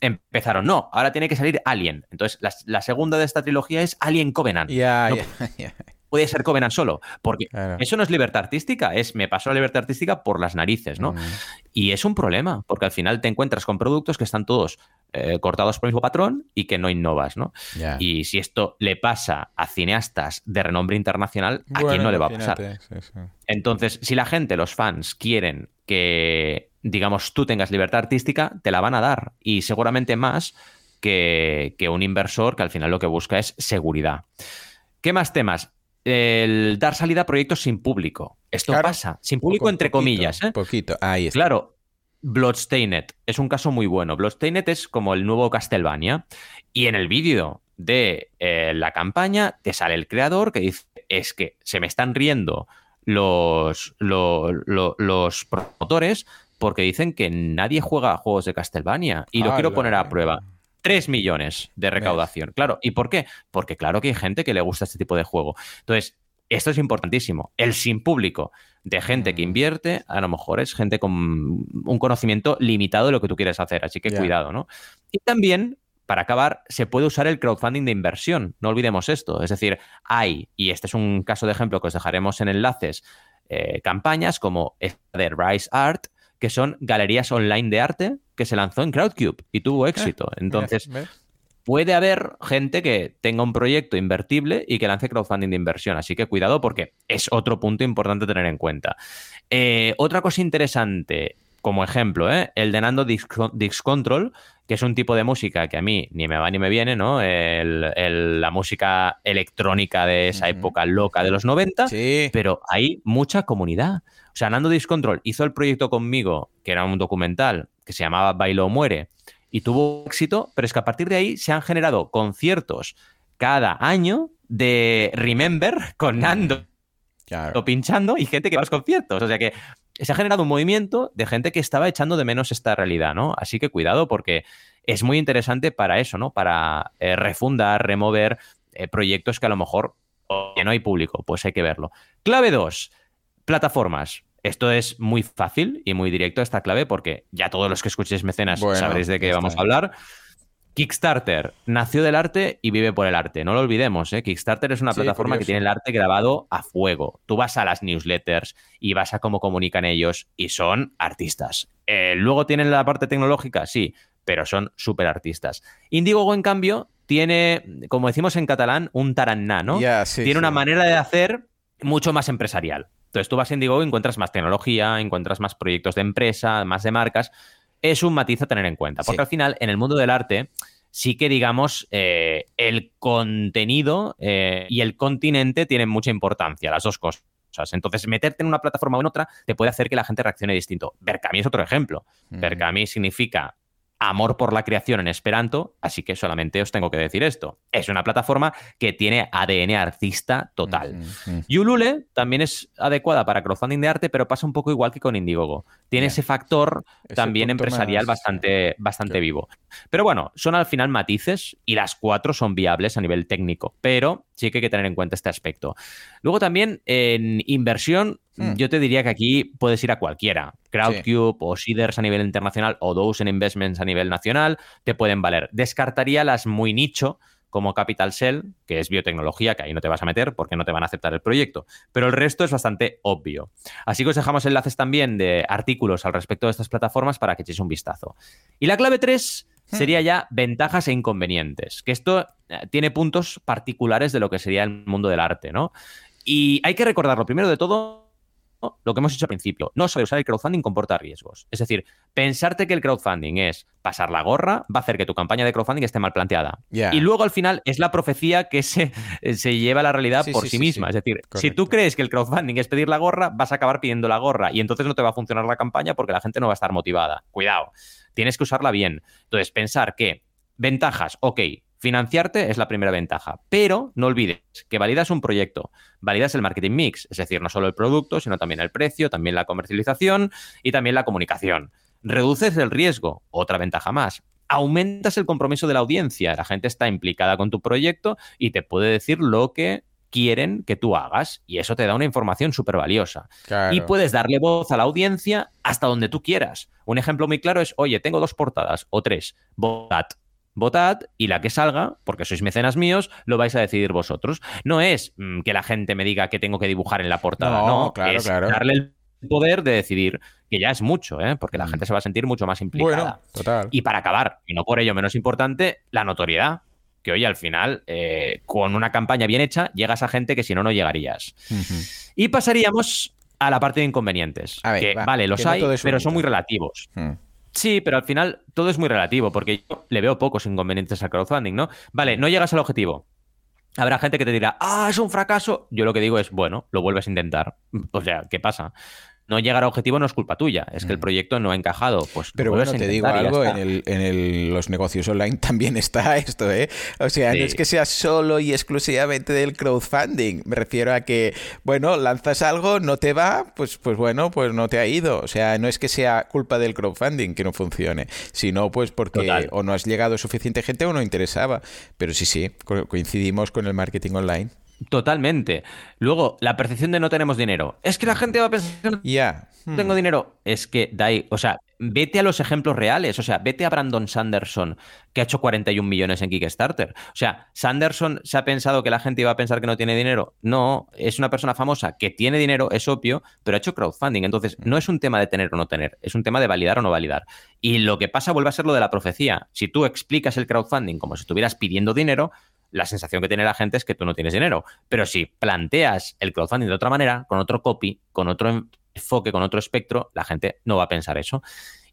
empezaron, no, ahora tiene que salir Alien. Entonces, la, segunda de esta trilogía es Alien Covenant. Ya, puede ser Covenant solo, porque eso no es libertad artística, es me paso la libertad artística por las narices, ¿no? Mm. Y es un problema, porque al final te encuentras con productos que están todos eh, cortados por el mismo patrón y que no innovas, ¿no? Y si esto le pasa a cineastas de renombre internacional, ¿a quién no le va a pasar? Entonces, si la gente, los fans, quieren que, digamos, tú tengas libertad artística, te la van a dar. Y seguramente más que, que un inversor que al final lo que busca es seguridad. ¿Qué más temas? El dar salida a proyectos sin público. Esto pasa, sin público entre comillas. ¿eh? Poquito, ahí está. Claro, Bloodstained es un caso muy bueno. Bloodstained es como el nuevo Castlevania. Y en el vídeo de eh, la campaña te sale el creador que dice, es que se me están riendo los, los, promotores porque dicen que nadie juega a juegos de Castlevania. Y lo quiero poner a prueba. 3 millones de recaudación. Claro, ¿y por qué? Porque claro que hay gente que le gusta este tipo de juego. Entonces, esto es importantísimo. El sin público de gente que mm. invierte, a lo mejor es gente con un conocimiento limitado de lo que tú quieres hacer, así que cuidado, ¿no? Y también, para acabar, se puede usar el crowdfunding de inversión, no olvidemos esto. Es decir, hay, y este es un caso de ejemplo que os dejaremos en enlaces, eh, campañas como esta de Rise Art, que son galerías online de arte que se lanzó en Crowdcube y tuvo eh, éxito. Entonces, puede haber gente que tenga un proyecto invertible y que lance crowdfunding de inversión. Así que cuidado porque es otro punto importante tener en cuenta. Eh, otra cosa interesante, como ejemplo, ¿eh? el de Nando Dix, Control, que es un tipo de música que a mí ni me va ni me viene, ¿no? la música electrónica de esa época loca de los 90, pero hay mucha comunidad. O sea, Nando Dix Control hizo el proyecto conmigo, que era un documental que se llamaba Bailo o Muere, y tuvo éxito, pero es que a partir de ahí se han generado conciertos cada año de Remember con Nando pinchando y gente que va a los conciertos. O sea que se ha generado un movimiento de gente que estaba echando de menos esta realidad, ¿no? Así que cuidado porque es muy interesante para eso, ¿no? Para eh, refundar, remover eh, proyectos que a lo mejor no hay público, pues hay que verlo. Clave 2, plataformas. Esto es muy fácil y muy directo esta clave porque ya todos los que escuchéis mecenas sabréis de qué vamos a hablar. Kickstarter nació del arte y vive por el arte. No lo olvidemos, ¿eh? Kickstarter es una plataforma que tiene el arte grabado a fuego. Tú vas a las newsletters y vas a cómo comunican ellos y son artistas. Eh, luego tienen la parte tecnológica, sí, pero son súper artistas. Indiegogo, en cambio, tiene, como decimos en catalán, un taraná, ¿no? tiene una manera de hacer mucho más empresarial. Entonces tú vas a Indiegogo y encuentras más tecnología, encuentras más proyectos de empresa, más de marcas, es un matiz a tener en cuenta. Porque al final, en el mundo del arte, sí que, digamos, eh, el contenido eh, y el continente tienen mucha importancia, las dos cosas. Entonces, meterte en una plataforma o en otra te puede hacer que la gente reaccione distinto. Berkami es otro ejemplo. Berkami significa amor por la creación en Esperanto, así que solamente os tengo que decir esto. Es una plataforma que tiene ADN artista total. Yulule también es adecuada para crowdfunding de arte, pero pasa un poco igual que con Indiegogo. Tiene ese factor también empresarial bastante, bastante vivo. Pero bueno, son al final matices y las cuatro son viables a nivel técnico, pero sí que hay que tener en cuenta este aspecto. Luego también en inversión Hmm. Yo te diría que aquí puedes ir a cualquiera. Crowdcube o Seeders a nivel internacional o Dozen Investments a nivel nacional te pueden valer. Descartaría las muy nicho como Capital Cell, que es biotecnología, que ahí no te vas a meter porque no te van a aceptar el proyecto. Pero el resto es bastante obvio. Así que os dejamos enlaces también de artículos al respecto de estas plataformas para que echéis un vistazo. Y la clave 3 hmm. Sería ya ventajas e inconvenientes, que esto eh, tiene puntos particulares de lo que sería el mundo del arte, ¿no? Y hay que recordarlo primero de todo lo que hemos dicho al principio, no sabe usar el crowdfunding comporta riesgos. Es decir, pensarte que el crowdfunding es pasar la gorra va a hacer que tu campaña de crowdfunding esté mal planteada. Y luego al final es la profecía que se, se lleva a la realidad por sí, misma. es decir, si tú crees que el crowdfunding es pedir la gorra, vas a acabar pidiendo la gorra y entonces no te va a funcionar la campaña porque la gente no va a estar motivada. Cuidado, tienes que usarla bien. Entonces, pensar que ventajas, ok, Financiarte es la primera ventaja, pero no olvides que validas un proyecto, validas el marketing mix, es decir, no solo el producto, sino también el precio, también la comercialización y también la comunicación. Reduces el riesgo, otra ventaja más. Aumentas el compromiso de la audiencia, la gente está implicada con tu proyecto y te puede decir lo que quieren que tú hagas y eso te da una información súper valiosa. Y puedes darle voz a la audiencia hasta donde tú quieras. Un ejemplo muy claro es, oye, tengo dos portadas o tres, votad votad y la que salga, porque sois mecenas míos, lo vais a decidir vosotros. No es mm, que la gente me diga que tengo que dibujar en la portada, no, es darle el poder de decidir, que ya es mucho, ¿eh? porque la mm. gente se va a sentir mucho más implicada. total. Y para acabar, y no por ello menos importante, la notoriedad. Que hoy al final, eh, con una campaña bien hecha, llegas a gente que si no, no llegarías. Y pasaríamos a la parte de inconvenientes. que, vale, los hay, pero son muy relativos. Hmm. Sí, pero al final todo es muy relativo, porque yo le veo pocos inconvenientes al crowdfunding, ¿no? Vale, no llegas al objetivo. Habrá gente que te dirá, ah, es un fracaso. Yo lo que digo es, bueno, lo vuelves a intentar. O sea, ¿qué pasa? No llegar a objetivo no es culpa tuya, es que el mm. proyecto no ha encajado. Pues Pero bueno, te digo algo, en, los negocios online también está esto, ¿eh? O sea, no es que sea solo y exclusivamente del crowdfunding, me refiero a que, bueno, lanzas algo, no te va, pues, pues bueno, pues no te ha ido. O sea, no es que sea culpa del crowdfunding que no funcione, sino pues porque o no has llegado suficiente gente o no interesaba. Pero sí, sí, coincidimos con el marketing online. Totalmente. Luego, la percepción de no tenemos dinero. Es que la gente va a pensar no tengo hmm. dinero. Es que, Dai, o sea, vete a los ejemplos reales. O sea, vete a Brandon Sanderson, que ha hecho 41 millones en Kickstarter. O sea, Sanderson se ha pensado que la gente iba a pensar que no tiene dinero. No, es una persona famosa que tiene dinero, es obvio, pero ha hecho crowdfunding. Entonces, no es un tema de tener o no tener, es un tema de validar o no validar. Y lo que pasa vuelve a ser lo de la profecía. Si tú explicas el crowdfunding como si estuvieras pidiendo dinero, la sensación que tiene la gente es que tú no tienes dinero. Pero si planteas el crowdfunding de otra manera, con otro copy, con otro enfoque con otro espectro, la gente no va a pensar eso.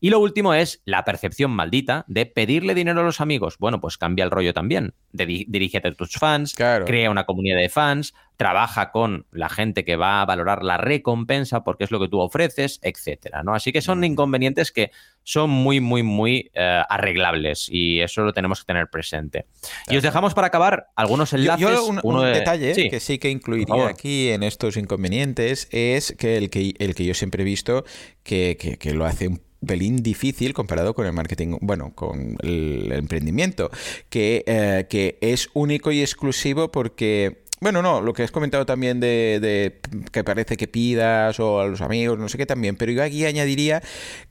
Y lo último es la percepción maldita de pedirle dinero a los amigos. Bueno, pues cambia el rollo también. dirígete a tus fans, crea una comunidad de fans, trabaja con la gente que va a valorar la recompensa porque es lo que tú ofreces, etcétera. ¿no? Así que son inconvenientes que son muy, muy, muy eh, arreglables y eso lo tenemos que tener presente. Y os dejamos para acabar algunos enlaces. Yo, un, detalle que sí que incluiría aquí en estos inconvenientes es que el que, el que yo siempre he visto que, que, que lo hace un pelín difícil comparado con el marketing, bueno, con el emprendimiento, que, eh, que es único y exclusivo porque bueno, no, lo que has comentado también de, que parece que pidas o a los amigos, no sé qué también, pero yo aquí añadiría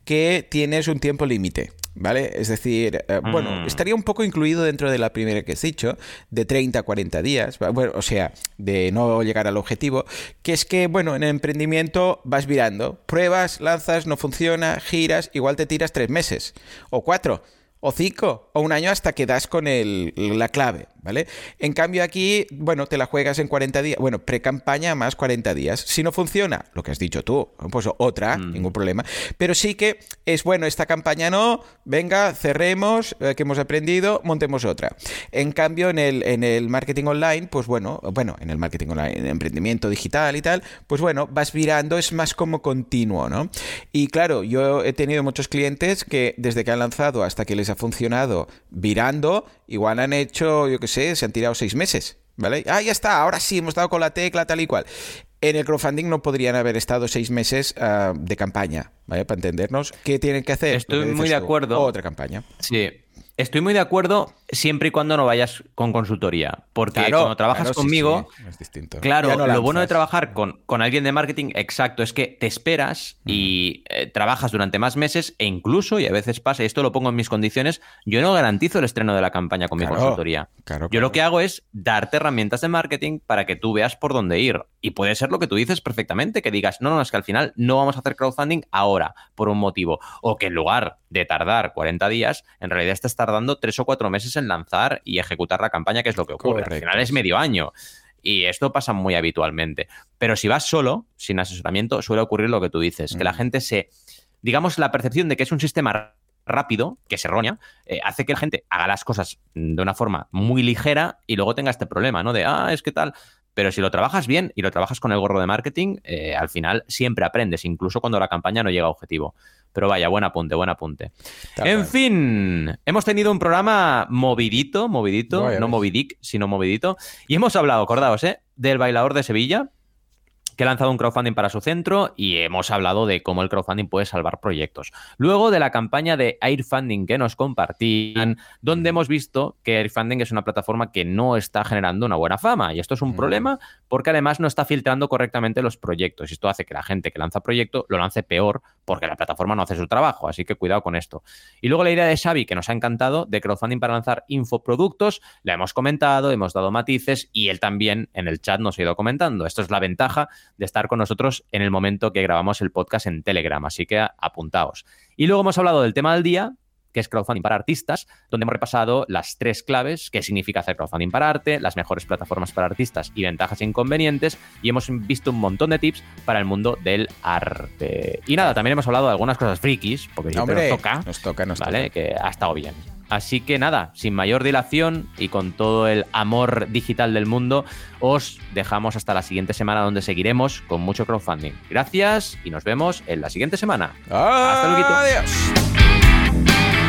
que tienes un tiempo límite. ¿Vale? Es decir, eh, bueno, mm. estaría un poco incluido dentro de la primera que has dicho, de 30 a 40 días, bueno, o sea, de no llegar al objetivo, que es que, bueno, en el emprendimiento vas virando, pruebas, lanzas, no funciona, giras, igual te tiras tres meses o cuatro o cinco o un año hasta que das con el, la clave, ¿vale? En cambio aquí, bueno, te la juegas en 40 días, bueno, pre-campaña más 40 días. Si no funciona, lo que has dicho tú, pues otra, mm. ningún problema. Pero sí que es, bueno, esta campaña no, venga, cerremos, eh, que hemos aprendido, montemos otra. En cambio, en el, en el marketing online, pues bueno, bueno, en el marketing online, en emprendimiento digital y tal, pues bueno, vas virando, es más como continuo, ¿no? Y claro, yo he tenido muchos clientes que desde que han lanzado hasta que les ha funcionado virando, igual han hecho, yo qué sé, se han tirado seis meses, ¿vale? Ah, ya está, ahora sí, hemos dado con la tecla tal y cual. En el crowdfunding no podrían haber estado seis meses ah, de campaña, ¿vale? Para entendernos qué tienen que hacer. Estoy muy de acuerdo. Otra campaña. Sí, Estoy muy de acuerdo siempre y cuando no vayas con consultoría. Porque cuando trabajas conmigo, claro, lo, bueno de trabajar con, con, alguien de marketing, exacto, es que te esperas y eh, trabajas durante más meses e incluso, y a veces pasa, y esto lo pongo en mis condiciones, yo no garantizo el estreno de la campaña con mi consultoría. yo lo que hago es darte herramientas de marketing para que tú veas por dónde ir. Y puede ser lo que tú dices perfectamente, que digas, no, no, es que al final no vamos a hacer crowdfunding ahora, por un motivo. O que en lugar de tardar 40 días, en realidad estás tardando 3 o 4 meses en lanzar y ejecutar la campaña, que es lo que ocurre. Al final es medio año. Y esto pasa muy habitualmente. Pero si vas solo, sin asesoramiento, suele ocurrir lo que tú dices, que la mm. gente se, digamos, la percepción de que es un sistema rápido, que es errónea, eh, hace que la gente haga las cosas de una forma muy ligera y luego tenga este problema, ¿no? De, ah, es que tal, pero si lo trabajas bien y lo trabajas con el gorro de marketing, eh, al final siempre aprendes, incluso cuando la campaña no llega a objetivo. Pero vaya, buen apunte, buen apunte. en fin, hemos tenido un programa movidito, movidito, no movidic, sino movidito. Y hemos hablado, acordaos, ¿eh? Del bailador de Sevilla, que ha lanzado un crowdfunding para su centro y hemos hablado de cómo el crowdfunding puede salvar proyectos. Luego de la campaña de Airfunding que nos compartían, donde hemos visto que Airfunding es una plataforma que no está generando una buena fama y esto es un problema porque además no está filtrando correctamente los proyectos y esto hace que la gente que lanza proyecto lo lance peor porque la plataforma no hace su trabajo, así que cuidado con esto. Y luego la idea de Xavi que nos ha encantado de crowdfunding para lanzar infoproductos, la hemos comentado, hemos dado matices y él también en el chat nos ha ido comentando. Esto es la ventaja de estar con nosotros en el momento que grabamos el podcast en Telegram, así que apuntaos. Y luego hemos hablado del tema del día, que es crowdfunding para artistas, donde hemos repasado las tres claves, qué significa hacer crowdfunding para arte, las mejores plataformas para artistas y ventajas e inconvenientes, y hemos visto un montón de tips para el mundo del arte. Y nada, también hemos hablado de algunas cosas frikis, porque siempre nos toca, nos toca, nos ¿vale? Que ha estado bien. Así que nada, sin mayor dilación y con todo el amor digital del mundo, os dejamos hasta la siguiente semana donde seguiremos con mucho crowdfunding. Gracias y nos vemos en la siguiente semana. Hasta luego. Adiós.